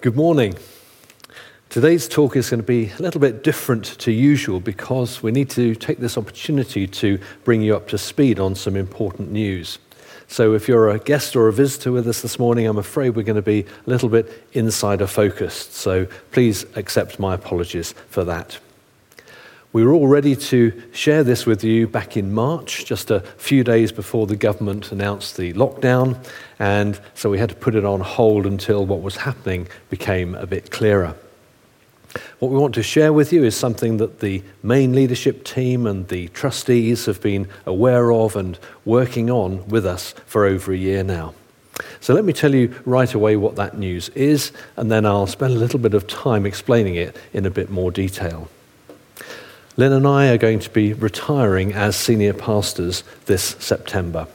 Good morning. Today's talk is going to be a little bit different to usual because we need to take this opportunity to bring you up to speed on some important news. So, if you're a guest or a visitor with us this morning, I'm afraid we're going to be a little bit insider focused. So, please accept my apologies for that. We were all ready to share this with you back in March, just a few days before the government announced the lockdown, and so we had to put it on hold until what was happening became a bit clearer. What we want to share with you is something that the main leadership team and the trustees have been aware of and working on with us for over a year now. So let me tell you right away what that news is, and then I'll spend a little bit of time explaining it in a bit more detail. Lynn and I are going to be retiring as senior pastors this September.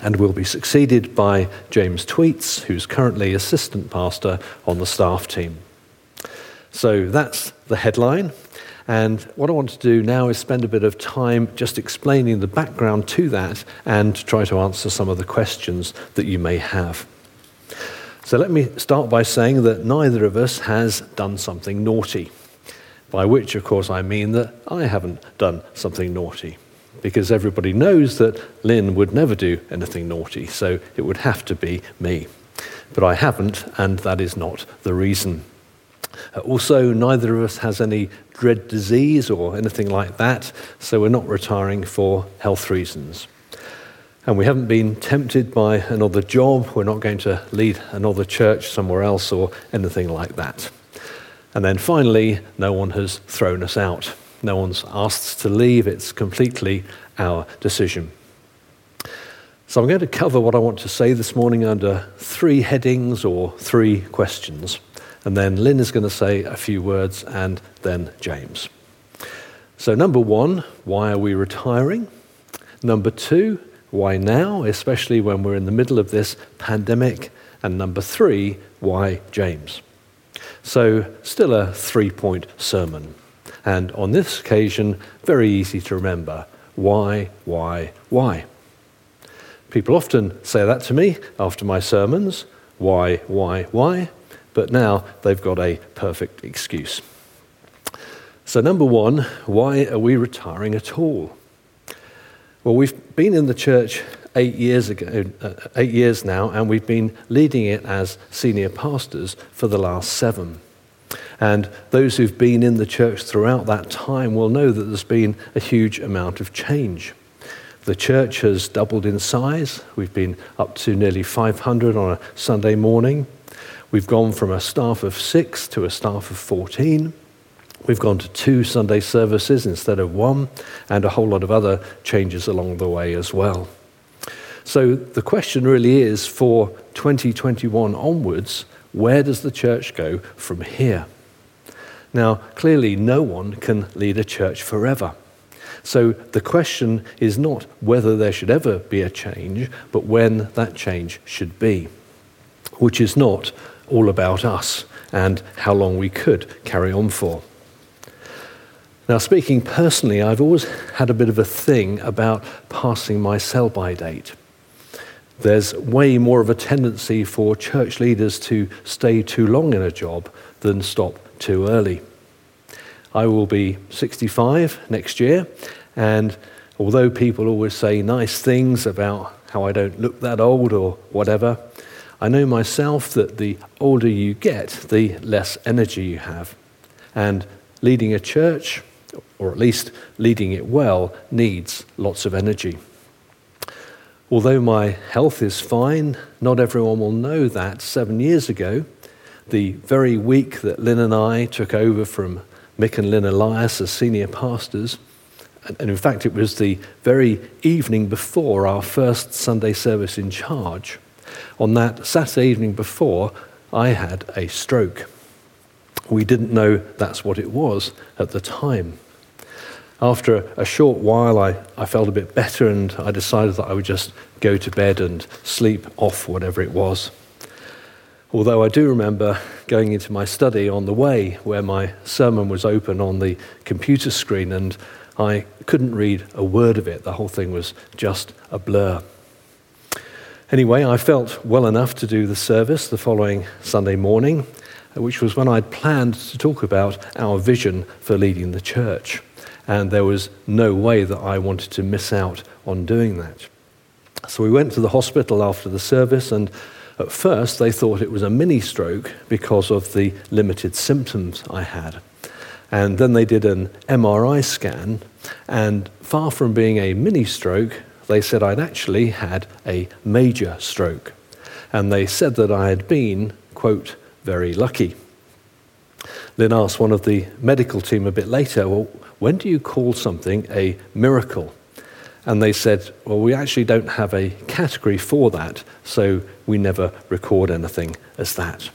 And we'll be succeeded by James Tweets, who's currently assistant pastor on the staff team. So that's the headline. And what I want to do now is spend a bit of time just explaining the background to that and try to answer some of the questions that you may have. So let me start by saying that neither of us has done something naughty. By which, of course, I mean that I haven't done something naughty. Because everybody knows that Lynn would never do anything naughty, so it would have to be me. But I haven't, and that is not the reason. Uh, also, neither of us has any dread disease or anything like that, so we're not retiring for health reasons. And we haven't been tempted by another job, we're not going to lead another church somewhere else or anything like that. And then finally, no one has thrown us out. No one's asked to leave. It's completely our decision. So I'm going to cover what I want to say this morning under three headings or three questions. And then Lynn is going to say a few words and then James. So, number one, why are we retiring? Number two, why now, especially when we're in the middle of this pandemic? And number three, why James? So, still a three point sermon. And on this occasion, very easy to remember why, why, why. People often say that to me after my sermons why, why, why? But now they've got a perfect excuse. So, number one, why are we retiring at all? Well, we've been in the church eight years ago, uh, eight years now, and we've been leading it as senior pastors for the last seven. And those who've been in the church throughout that time will know that there's been a huge amount of change. The church has doubled in size. We've been up to nearly 500 on a Sunday morning. We've gone from a staff of six to a staff of 14. We've gone to two Sunday services instead of one, and a whole lot of other changes along the way as well. So the question really is for 2021 onwards, where does the church go from here? Now, clearly, no one can lead a church forever. So the question is not whether there should ever be a change, but when that change should be, which is not all about us and how long we could carry on for. Now, speaking personally, I've always had a bit of a thing about passing my sell by date there's way more of a tendency for church leaders to stay too long in a job than stop too early. I will be 65 next year, and although people always say nice things about how I don't look that old or whatever, I know myself that the older you get, the less energy you have. And leading a church, or at least leading it well, needs lots of energy. Although my health is fine, not everyone will know that seven years ago, the very week that Lynn and I took over from Mick and Lynn Elias as senior pastors, and in fact, it was the very evening before our first Sunday service in charge. On that Saturday evening before, I had a stroke. We didn't know that's what it was at the time. After a short while, I, I felt a bit better and I decided that I would just go to bed and sleep off whatever it was. Although I do remember going into my study on the way where my sermon was open on the computer screen and I couldn't read a word of it. The whole thing was just a blur. Anyway, I felt well enough to do the service the following Sunday morning, which was when I'd planned to talk about our vision for leading the church. And there was no way that I wanted to miss out on doing that. So we went to the hospital after the service, and at first they thought it was a mini stroke because of the limited symptoms I had. And then they did an MRI scan, and far from being a mini stroke, they said I'd actually had a major stroke. And they said that I had been, quote, very lucky. Lynn asked one of the medical team a bit later, well, when do you call something a miracle? And they said, well, we actually don't have a category for that, so we never record anything as that.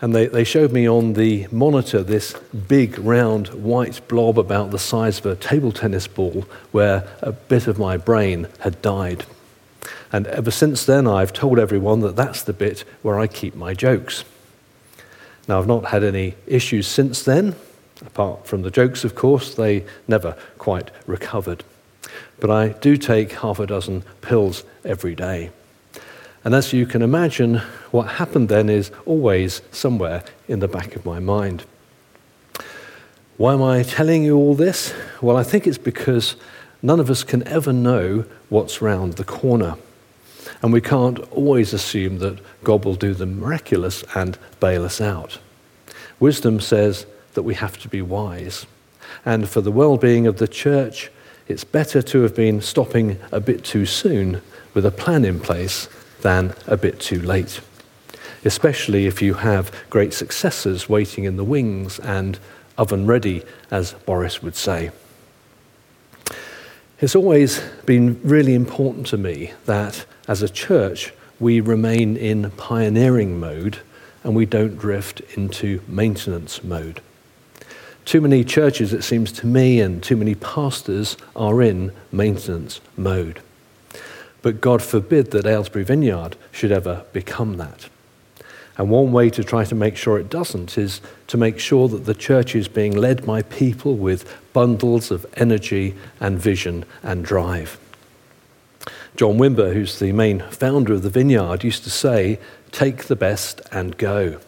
And they, they showed me on the monitor this big, round, white blob about the size of a table tennis ball where a bit of my brain had died. And ever since then, I've told everyone that that's the bit where I keep my jokes. Now, I've not had any issues since then, apart from the jokes, of course, they never quite recovered. But I do take half a dozen pills every day. And as you can imagine, what happened then is always somewhere in the back of my mind. Why am I telling you all this? Well, I think it's because none of us can ever know what's round the corner. And we can't always assume that God will do the miraculous and bail us out. Wisdom says that we have to be wise. And for the well being of the church, it's better to have been stopping a bit too soon with a plan in place than a bit too late, especially if you have great successors waiting in the wings and oven ready, as Boris would say. It's always been really important to me that as a church we remain in pioneering mode and we don't drift into maintenance mode. Too many churches, it seems to me, and too many pastors are in maintenance mode. But God forbid that Aylesbury Vineyard should ever become that. And one way to try to make sure it doesn't is to make sure that the church is being led by people with bundles of energy and vision and drive. John Wimber, who's the main founder of the vineyard, used to say, Take the best and go.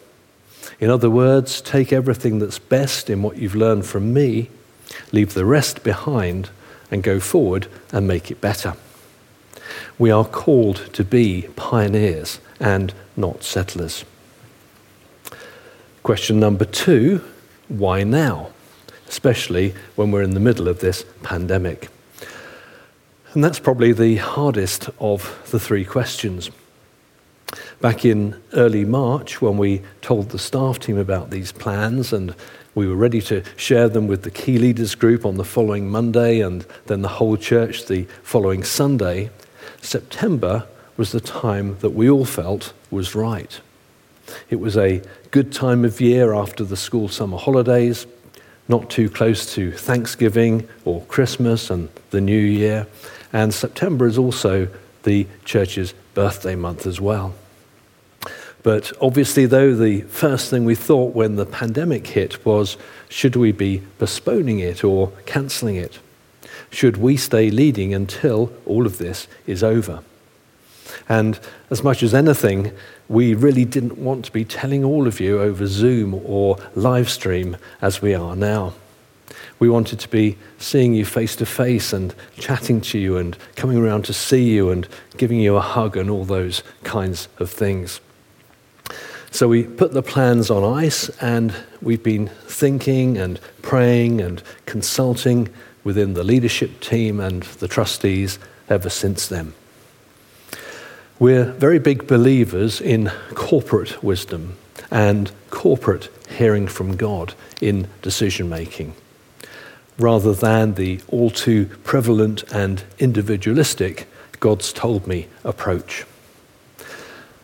In other words, take everything that's best in what you've learned from me, leave the rest behind, and go forward and make it better. We are called to be pioneers and not settlers. Question number two why now? Especially when we're in the middle of this pandemic. And that's probably the hardest of the three questions. Back in early March, when we told the staff team about these plans and we were ready to share them with the key leaders group on the following Monday and then the whole church the following Sunday, September was the time that we all felt was right. It was a good time of year after the school summer holidays, not too close to Thanksgiving or Christmas and the New Year. And September is also the church's birthday month as well. But obviously, though, the first thing we thought when the pandemic hit was should we be postponing it or cancelling it? Should we stay leading until all of this is over? And as much as anything, we really didn't want to be telling all of you over Zoom or live stream as we are now. We wanted to be seeing you face to face and chatting to you and coming around to see you and giving you a hug and all those kinds of things. So we put the plans on ice and we've been thinking and praying and consulting within the leadership team and the trustees ever since then. We're very big believers in corporate wisdom and corporate hearing from God in decision making rather than the all too prevalent and individualistic God's told me approach.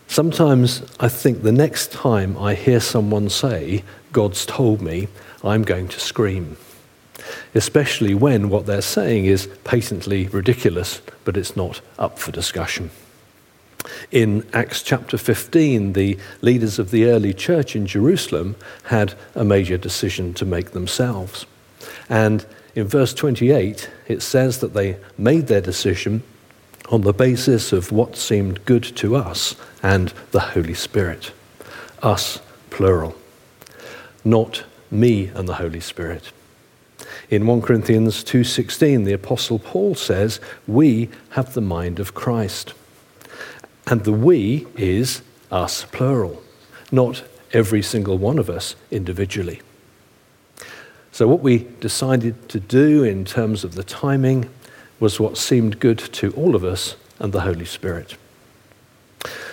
Sometimes I think the next time I hear someone say, God's told me, I'm going to scream. Especially when what they're saying is patently ridiculous, but it's not up for discussion. In Acts chapter 15, the leaders of the early church in Jerusalem had a major decision to make themselves. And in verse 28, it says that they made their decision on the basis of what seemed good to us and the Holy Spirit. Us plural, not me and the Holy Spirit. In 1 Corinthians 2:16 the apostle Paul says, "We have the mind of Christ." And the we is us plural, not every single one of us individually. So what we decided to do in terms of the timing was what seemed good to all of us and the Holy Spirit.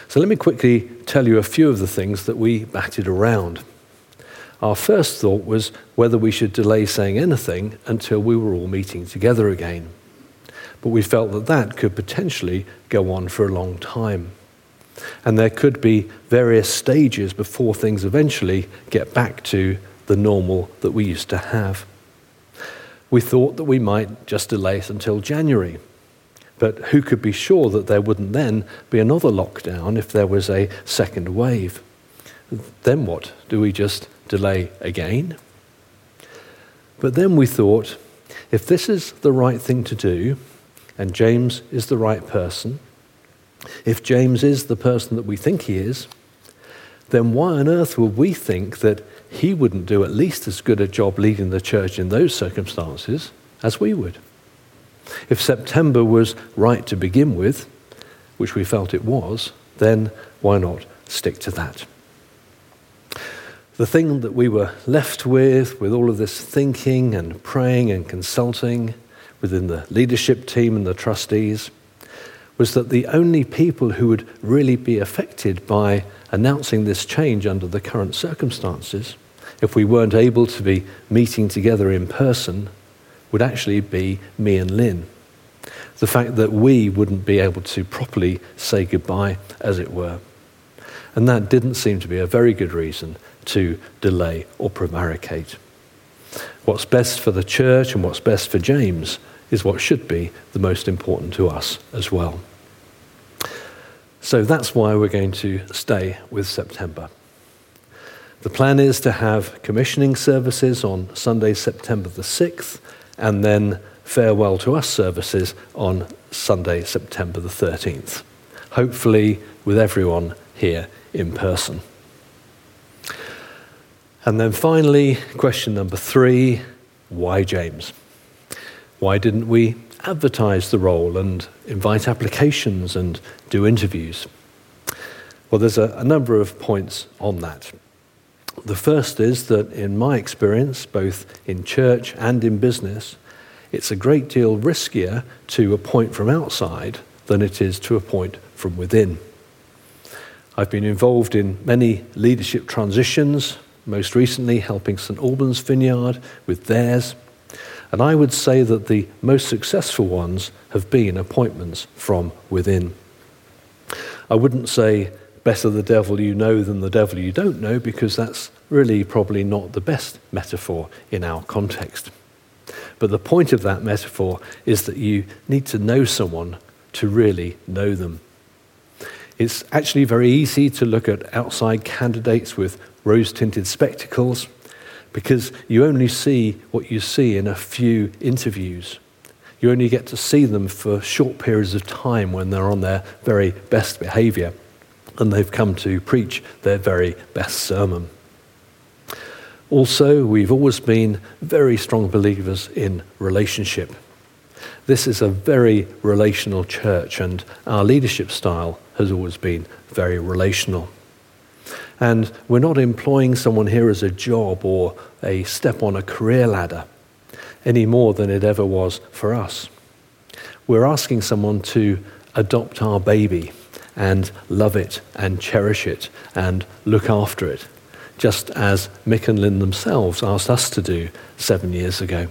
So let me quickly tell you a few of the things that we batted around. Our first thought was whether we should delay saying anything until we were all meeting together again. But we felt that that could potentially go on for a long time. And there could be various stages before things eventually get back to the normal that we used to have. We thought that we might just delay it until January. But who could be sure that there wouldn't then be another lockdown if there was a second wave? Then what? Do we just delay again. But then we thought, if this is the right thing to do, and James is the right person, if James is the person that we think he is, then why on earth would we think that he wouldn't do at least as good a job leading the church in those circumstances as we would? If September was right to begin with, which we felt it was, then why not stick to that? The thing that we were left with, with all of this thinking and praying and consulting within the leadership team and the trustees, was that the only people who would really be affected by announcing this change under the current circumstances, if we weren't able to be meeting together in person, would actually be me and Lynn. The fact that we wouldn't be able to properly say goodbye, as it were. And that didn't seem to be a very good reason to delay or prevaricate. What's best for the church and what's best for James is what should be the most important to us as well. So that's why we're going to stay with September. The plan is to have commissioning services on Sunday, September the 6th, and then farewell to us services on Sunday, September the 13th. Hopefully, with everyone here in person. And then finally, question number three why James? Why didn't we advertise the role and invite applications and do interviews? Well, there's a, a, number of points on that. The first is that, in my experience, both in church and in business, it's a great deal riskier to appoint from outside than it is to appoint from within. I've been involved in many leadership transitions, most recently helping St Albans Vineyard with theirs. And I would say that the most successful ones have been appointments from within. I wouldn't say better the devil you know than the devil you don't know, because that's really probably not the best metaphor in our context. But the point of that metaphor is that you need to know someone to really know them. It's actually very easy to look at outside candidates with rose tinted spectacles, because you only see what you see in a few interviews. You only get to see them for short periods of time when they're on their very best behavior and they've come to preach their very best sermon. Also, we've always been very strong believers in relationship. This is a very relational church, and our leadership style has always been very relational. And we're not employing someone here as a job or a step on a career ladder any more than it ever was for us. We're asking someone to adopt our baby and love it and cherish it and look after it, just as Mick and Lynn themselves asked us to do seven years ago.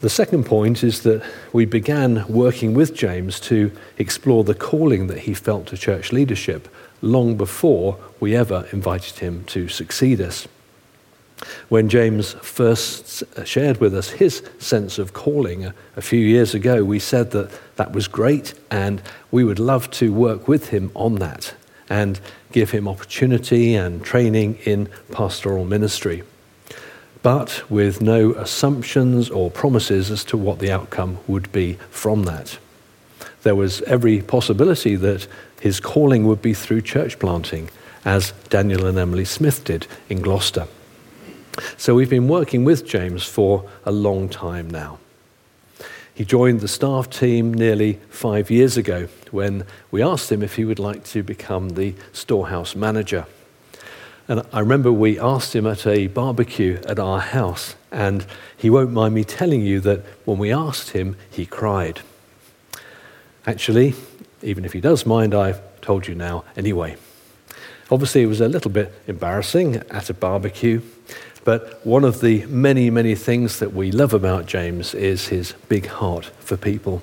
The second point is that we began working with James to explore the calling that he felt to church leadership long before we ever invited him to succeed us. When James first shared with us his sense of calling a, few years ago, we said that that was great and we would love to work with him on that and give him opportunity and training in pastoral ministry, but with no assumptions or promises as to what the outcome would be from that. There was every possibility that his calling would be through church planting, as Daniel and Emily Smith did in Gloucester. So we've been working with James for a long time now. He joined the staff team nearly five years ago when we asked him if he would like to become the storehouse manager. And I remember we asked him at a barbecue at our house, and he won't mind me telling you that when we asked him, he cried. Actually, even if he does mind, I've told you now anyway. Obviously, it was a little bit embarrassing at a barbecue, but one of the many, many things that we love about James is his big heart for people.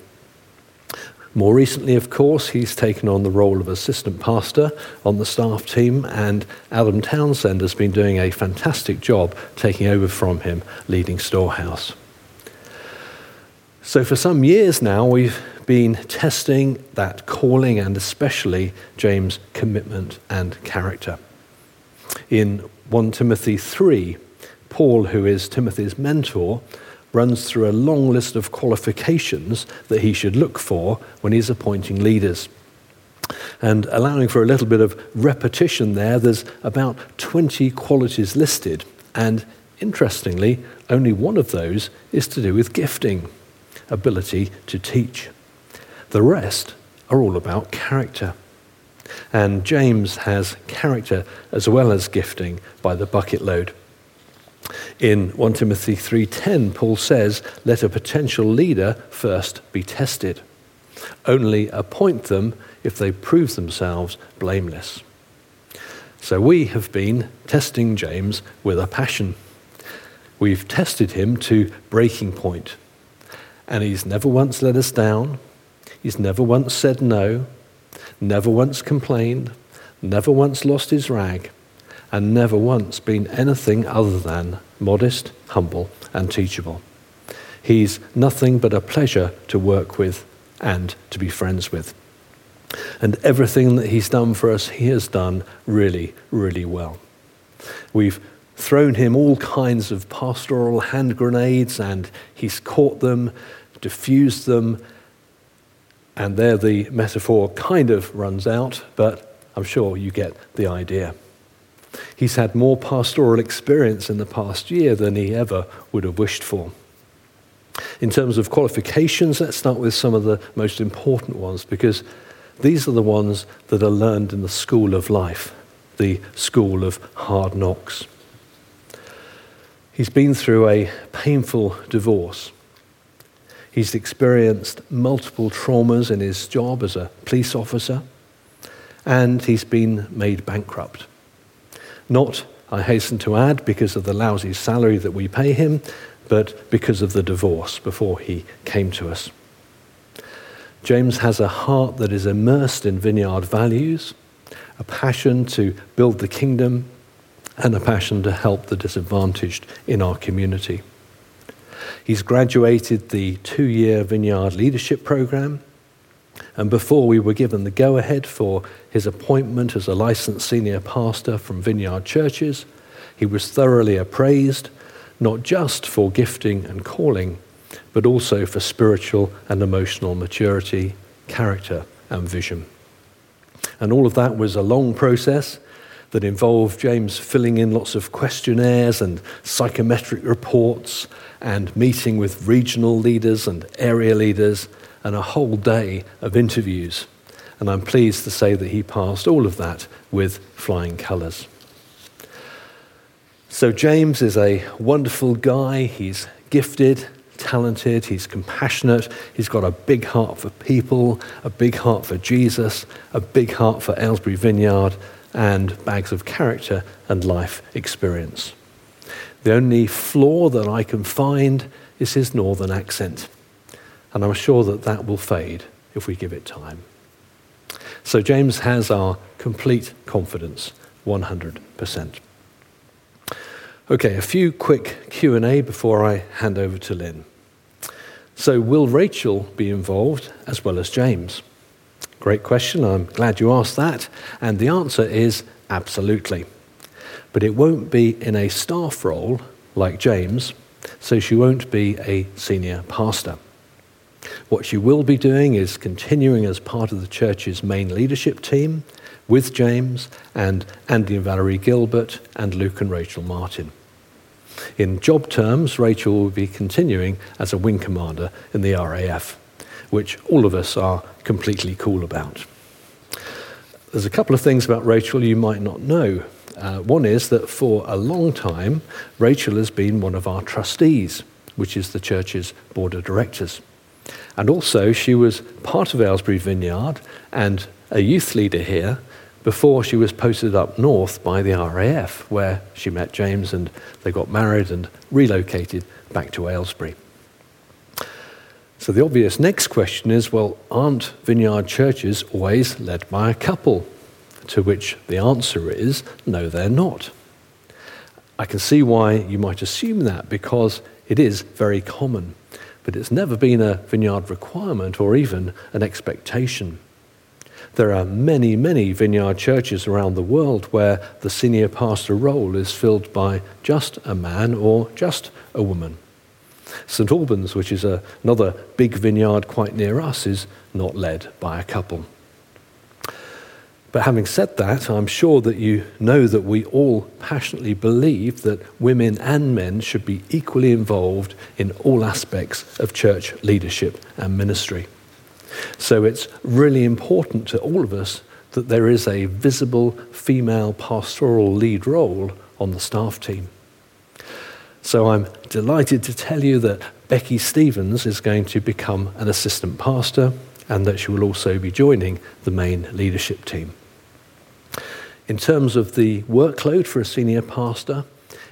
More recently, of course, he's taken on the role of assistant pastor on the staff team, and Adam Townsend has been doing a fantastic job taking over from him, leading Storehouse. So, for some years now, we've been testing that calling and especially James' commitment and character. In 1 Timothy 3, Paul, who is Timothy's mentor, runs through a long list of qualifications that he should look for when he's appointing leaders. And allowing for a little bit of repetition there, there's about 20 qualities listed. And interestingly, only one of those is to do with gifting, ability to teach. The rest are all about character. And James has character as well as gifting by the bucket load. In 1 Timothy 3:10 Paul says, "Let a potential leader first be tested. Only appoint them if they prove themselves blameless." So we have been testing James with a passion. We've tested him to breaking point. And he's never once let us down. He's never once said no, never once complained, never once lost his rag and never once been anything other than modest, humble, and teachable. He's nothing but a pleasure to work with and to be friends with. And everything that he's done for us, he has done really, really well. We've thrown him all kinds of pastoral hand grenades, and he's caught them, diffused them, and there the metaphor kind of runs out, but I'm sure you get the idea. He's had more pastoral experience in the past year than he ever would have wished for. In terms of qualifications, let's start with some of the most important ones because these are the ones that are learned in the school of life, the school of hard knocks. He's been through a painful divorce. He's experienced multiple traumas in his job as a police officer, and he's been made bankrupt. Not, I hasten to add, because of the lousy salary that we pay him, but because of the divorce before he came to us. James has a heart that is immersed in vineyard values, a passion to build the kingdom, and a passion to help the disadvantaged in our community. He's graduated the two year vineyard leadership program and before we were given the go ahead for his appointment as a licensed senior pastor from Vineyard Churches, he was thoroughly appraised, not just for gifting and calling, but also for spiritual and emotional maturity, character, and vision. And all of that was a long process that involved James filling in lots of questionnaires and psychometric reports and meeting with regional leaders and area leaders and a whole day of interviews. And I'm pleased to say that he passed all of that with flying colours. So, James is a wonderful guy. He's gifted, talented, he's compassionate, he's got a big heart for people, a big heart for Jesus, a big heart for Aylesbury Vineyard, and bags of character and life experience. The only flaw that I can find is his northern accent. And I'm sure that that will fade if we give it time. So James has our complete confidence, 100%. Okay, a few quick Q&A before I hand over to Lynn. So will Rachel be involved as well as James? Great question. I'm glad you asked that. And the answer is absolutely. But it won't be in a staff role like James, so she won't be a senior pastor. What she will be doing is continuing as part of the church's main leadership team, with James and Andy and Valerie Gilbert and Luke and Rachel Martin. In job terms, Rachel will be continuing as a wing commander in the RAF, which all of us are completely cool about. There's a couple of things about Rachel you might not know. Uh, one is that for a long time, Rachel has been one of our trustees, which is the church's board of directors. And also, she was part of Aylesbury Vineyard and a youth leader here before she was posted up north by the RAF, where she met James and they got married and relocated back to Aylesbury. So the obvious next question is well, aren't vineyard churches always led by a couple? To which the answer is no, they're not. I can see why you might assume that because it is very common but it's never been a vineyard requirement or even an expectation. There are many, many vineyard churches around the world where the senior pastor role is filled by just a man or just a woman. St Albans, which is a, another big vineyard quite near us, is not led by a couple. But having said that, I'm sure that you know that we all passionately believe that women and men should be equally involved in all aspects of church leadership and ministry. So it's really important to all of us that there is a visible female pastoral lead role on the staff team. So I'm delighted to tell you that Becky Stevens is going to become an assistant pastor and that she will also be joining the main leadership team. In terms of the workload for a senior pastor,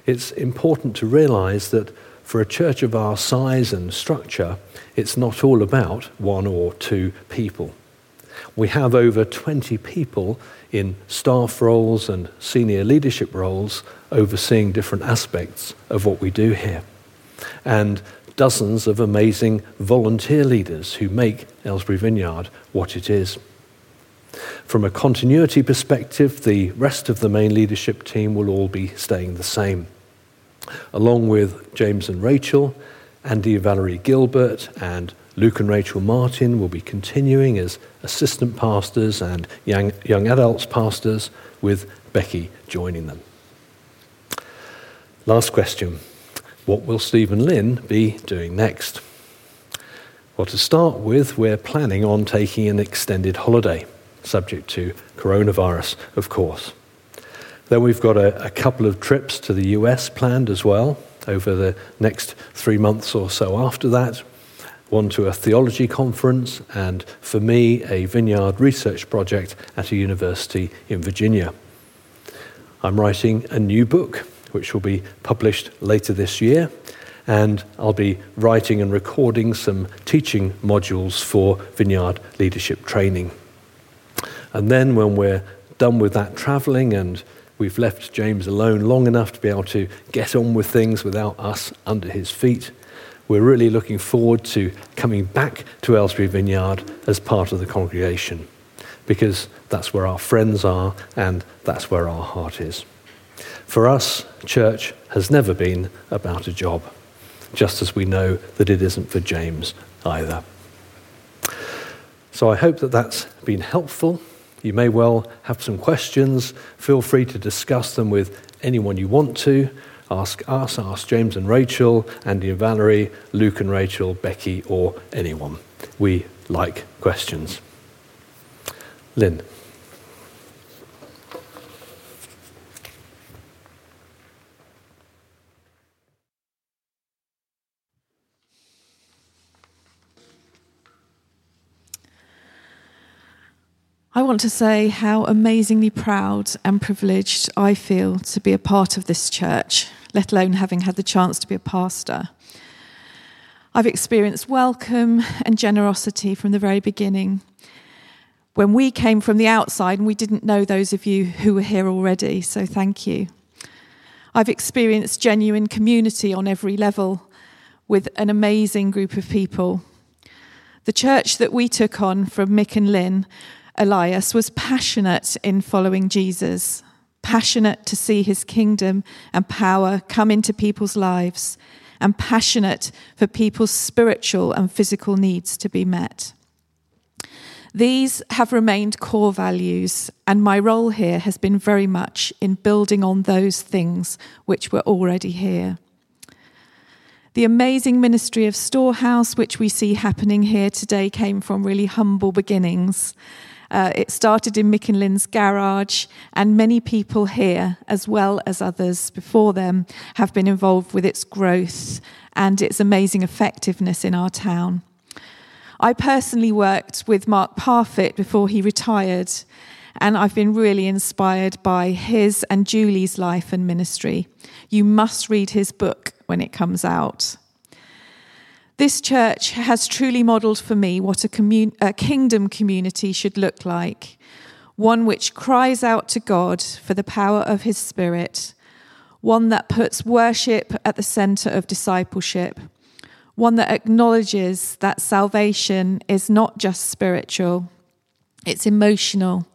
it's important to realize that for a church of our size and structure, it's not all about one or two people. We have over 20 people in staff roles and senior leadership roles overseeing different aspects of what we do here. And dozens of amazing volunteer leaders who make Aylesbury Vineyard what it is. From a continuity perspective, the rest of the main leadership team will all be staying the same. Along with James and Rachel, Andy and Valerie Gilbert, and Luke and Rachel Martin will be continuing as assistant pastors and young, young adults pastors, with Becky joining them. Last question What will Steve and Lynn be doing next? Well, to start with, we're planning on taking an extended holiday subject to coronavirus, of course. Then we've got a, a, couple of trips to the US planned as well over the next three months or so after that. One to a theology conference, and for me, a vineyard research project at a university in Virginia. I'm writing a new book, which will be published later this year, and I'll be writing and recording some teaching modules for vineyard leadership training. And then when we're done with that traveling and we've left James alone long enough to be able to get on with things without us under his feet, we're really looking forward to coming back to Aylesbury Vineyard as part of the congregation because that's where our friends are and that's where our heart is. For us, church has never been about a job, just as we know that it isn't for James either. So I hope that that's been helpful. You may well have some questions. Feel free to discuss them with anyone you want to. Ask us, ask James and Rachel, Andy and Valerie, Luke and Rachel, Becky, or anyone. We like questions. Lynn. I want to say how amazingly proud and privileged I feel to be a part of this church, let alone having had the chance to be a pastor. I've experienced welcome and generosity from the very beginning. When we came from the outside, and we didn't know those of you who were here already, so thank you. I've experienced genuine community on every level with an amazing group of people. The church that we took on from Mick and Lynn Elias was passionate in following Jesus, passionate to see his kingdom and power come into people's lives, and passionate for people's spiritual and physical needs to be met. These have remained core values, and my role here has been very much in building on those things which were already here. The amazing ministry of Storehouse, which we see happening here today, came from really humble beginnings. Uh, it started in Mick and Lynn's garage, and many people here, as well as others before them, have been involved with its growth and its amazing effectiveness in our town. I personally worked with Mark Parfit before he retired, and I've been really inspired by his and Julie's life and ministry. You must read his book when it comes out. This church has truly modelled for me what a, commun- a kingdom community should look like one which cries out to God for the power of his spirit, one that puts worship at the centre of discipleship, one that acknowledges that salvation is not just spiritual, it's emotional,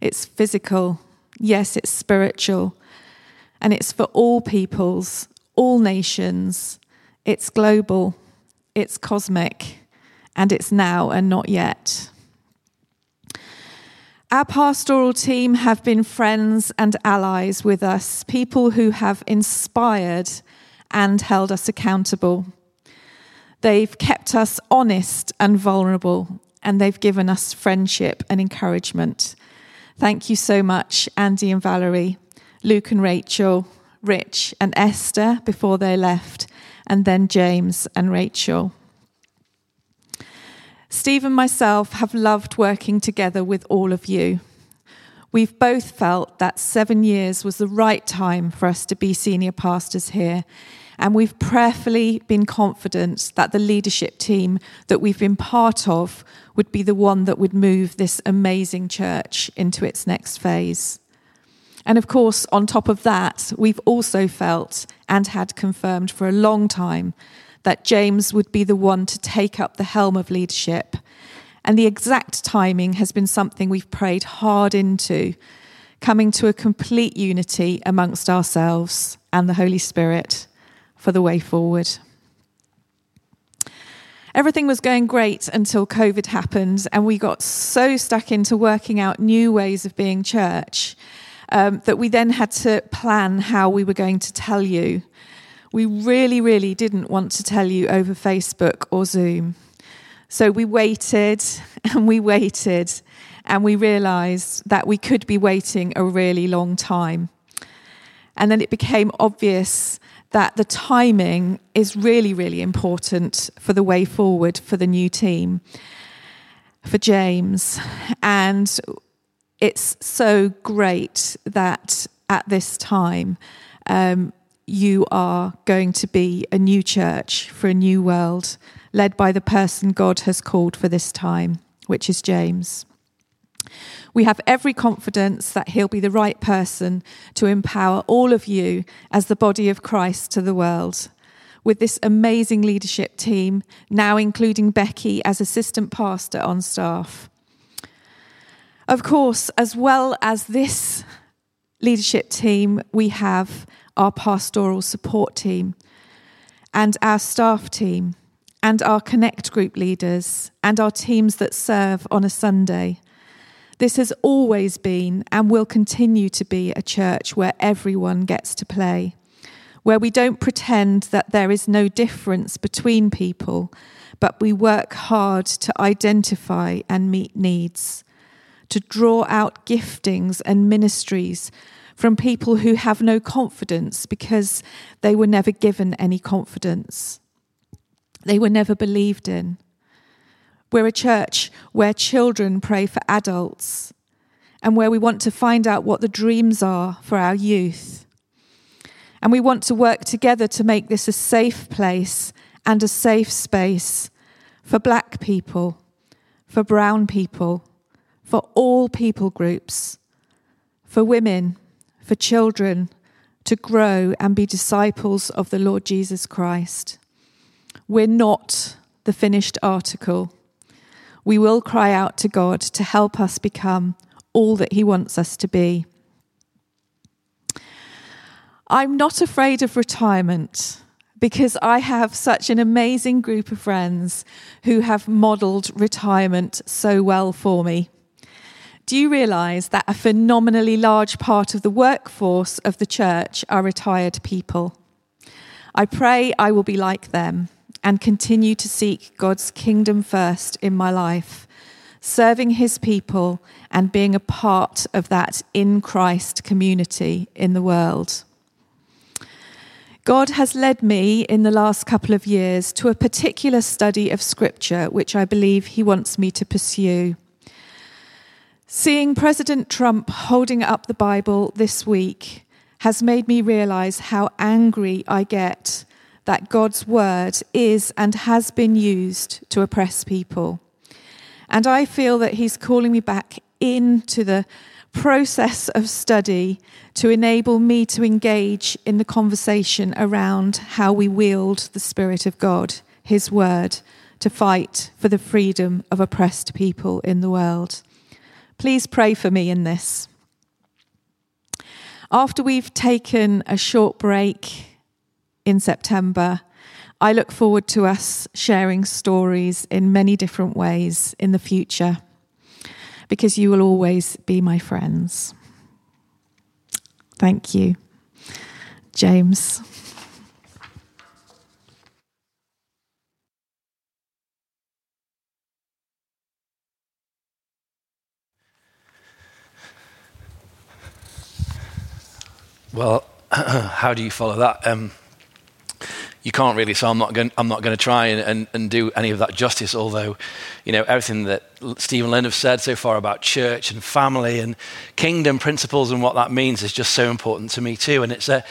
it's physical, yes, it's spiritual, and it's for all peoples, all nations, it's global it's cosmic, and it's now and not yet. Our pastoral team have been friends and allies with us, people who have inspired and held us accountable. They've kept us honest and vulnerable, and they've given us friendship and encouragement. Thank you so much, Andy and Valerie, Luke and Rachel, Rich and Esther before they left, and then James and Rachel. Steve and myself have loved working together with all of you. We've both felt that seven years was the right time for us to be senior pastors here, and we've prayerfully been confident that the leadership team that we've been part of would be the one that would move this amazing church into its next phase. And of course, on top of that, we've also felt and had confirmed for a long time that James would be the one to take up the helm of leadership. And the exact timing has been something we've prayed hard into, coming to a complete unity amongst ourselves and the Holy Spirit for the way forward. Everything was going great until COVID happened, and we got so stuck into working out new ways of being church um, that we then had to plan how we were going to tell you. We really, really didn't want to tell you over Facebook or Zoom. So we waited and we waited and we realized that we could be waiting a really long time. And then it became obvious that the timing is really, really important for the way forward for the new team, for James. And it's so great that at this time um, you are going to be a new church for a new world, led by the person God has called for this time, which is James. We have every confidence that he'll be the right person to empower all of you as the body of Christ to the world. With this amazing leadership team, now including Becky as assistant pastor on staff. Of course, as well as this leadership team, we have our pastoral support team and our staff team and our Connect group leaders and our teams that serve on a Sunday. This has always been and will continue to be a church where everyone gets to play, where we don't pretend that there is no difference between people, but we work hard to identify and meet needs to draw out giftings and ministries from people who have no confidence because they were never given any confidence. They were never believed in. We're a church where children pray for adults and where we want to find out what the dreams are for our youth. And we want to work together to make this a safe place and a safe space for black people, for brown people, for all people groups, for women, for children, to grow and be disciples of the Lord Jesus Christ. We're not the finished article. We will cry out to God to help us become all that He wants us to be. I'm not afraid of retirement because I have such an amazing group of friends who have modelled retirement so well for me. Do you realise that a phenomenally large part of the workforce of the church are retired people? I pray I will be like them and continue to seek God's kingdom first in my life, serving his people and being a part of that in Christ community in the world. God has led me in the last couple of years to a particular study of Scripture, which I believe He wants me to pursue. Seeing President Trump holding up the Bible this week has made me realize how angry I get that God's word is and has been used to oppress people. And I feel that He's calling me back into the process of study to enable me to engage in the conversation around how we wield the Spirit of God, His Word, to fight for the freedom of oppressed people in the world. Please pray for me in this. After we've taken a short break in September, I look forward to us sharing stories in many different ways in the future because you will always be my friends. Thank you. James. Well, how do you follow that? Um, you can't really, so I'm not going, I'm not going to try and, and, and, do any of that justice, although, you know, everything that Steve and Lynn have said so far about church and family and kingdom principles and what that means is just so important to me too. And it's a,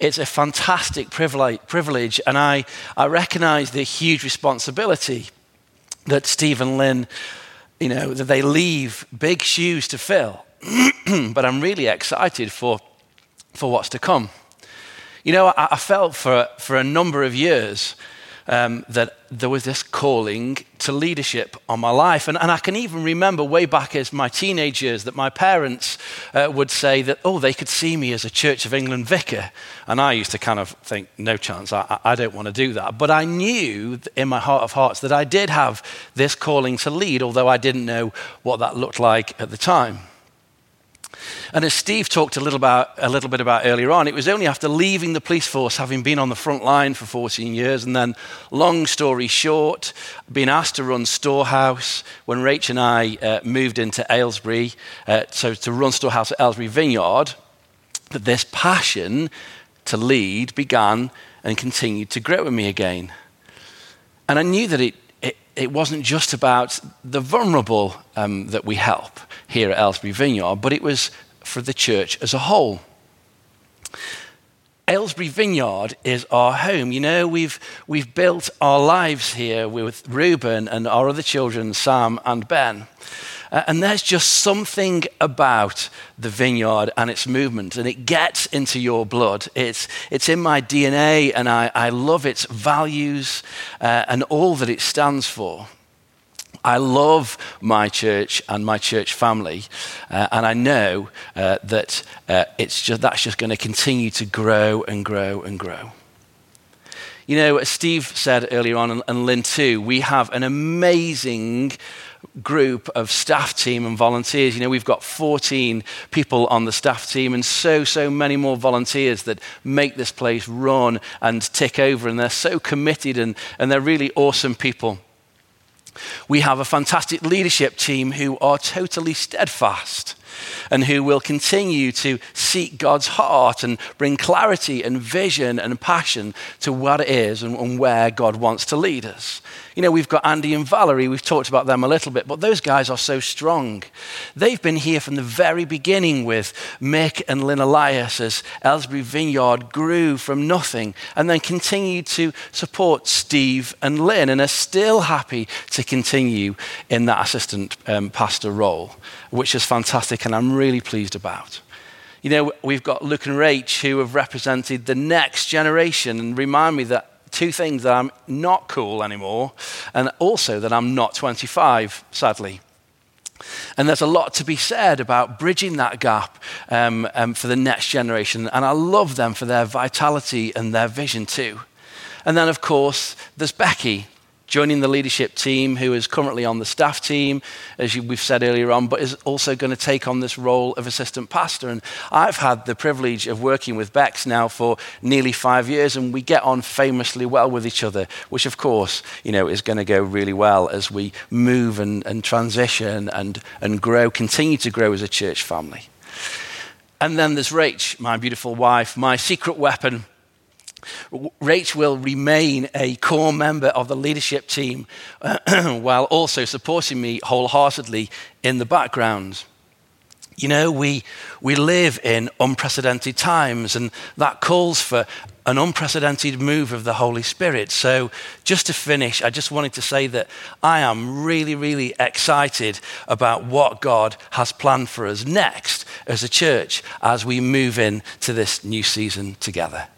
it's a fantastic privilege, and I, I recognize the huge responsibility that Steve and Lynn, you know, that they leave big shoes to fill. but I'm really excited for, for what's to come. You know, I, I felt for, for a number of years um, that there was this calling to leadership on my life. And, and, I can even remember way back as my teenage years that my parents uh, would say that, oh, they could see me as a Church of England vicar. And I used to kind of think, no chance, I, I don't want to do that. But I knew in my heart of hearts that I did have this calling to lead, although I didn't know what that looked like at the time. And as Steve talked a little, about, a little bit about earlier on, it was only after leaving the police force, having been on the front line for 14 years, and then, long story short, being asked to run Storehouse when Rach and I uh, moved into Aylesbury, uh, so to run Storehouse at Aylesbury Vineyard, that this passion to lead began and continued to grow in me again. And I knew that it, it, wasn't just about the vulnerable um, that we help here at Aylesbury Vineyard, but it was for the church as a whole. Aylesbury Vineyard is our home. You know, we've, we've built our lives here with Reuben and our other children, Sam and Ben. Uh, and there's just something about the vineyard and its movement, and it gets into your blood. It's, it's in my DNA, and I, I love its values uh, and all that it stands for. I love my church and my church family, uh, and I know uh, that uh, it's just, that's just going to continue to grow and grow and grow. You know, as Steve said earlier on, and, and Lynn too, we have an amazing group of staff team and volunteers. You know, we've got 14 people on the staff team and so, so many more volunteers that make this place run and tick over. And they're so committed and, and they're really awesome people. We have a fantastic leadership team who are totally steadfast and who will continue to seek God's heart and bring clarity and vision and passion to what it is and, and, where God wants to lead us. You know, we've got Andy and Valerie, we've talked about them a little bit, but those guys are so strong. They've been here from the very beginning with Mick and Lynn Elias as Aylesbury Vineyard grew from nothing and then continued to support Steve and Lynn and are still happy to continue in that assistant um, pastor role, which is fantastic and I'm really pleased about. You know, we've got Luke and Rach who have represented the next generation and remind me that two things that I'm not cool anymore, and also that I'm not 25, sadly. And there's a lot to be said about bridging that gap um, um, for the next generation. And I love them for their vitality and their vision too. And then, of course, there's Becky, joining the leadership team, who is currently on the staff team, as you, we've said earlier on, but is also going to take on this role of assistant pastor. And I've had the privilege of working with Bex now for nearly five years, and we get on famously well with each other, which, of course, you know, is going to go really well as we move and, and transition and, and grow, continue to grow as a church family. And then there's Rach, my beautiful wife, my secret weapon Rach will remain a core member of the leadership team uh, while also supporting me wholeheartedly in the background. You know, we, we live in unprecedented times, and that calls for an unprecedented move of the Holy Spirit. So, just to finish, I just wanted to say that I am really, really excited about what God has planned for us next as a church as we move into this new season together.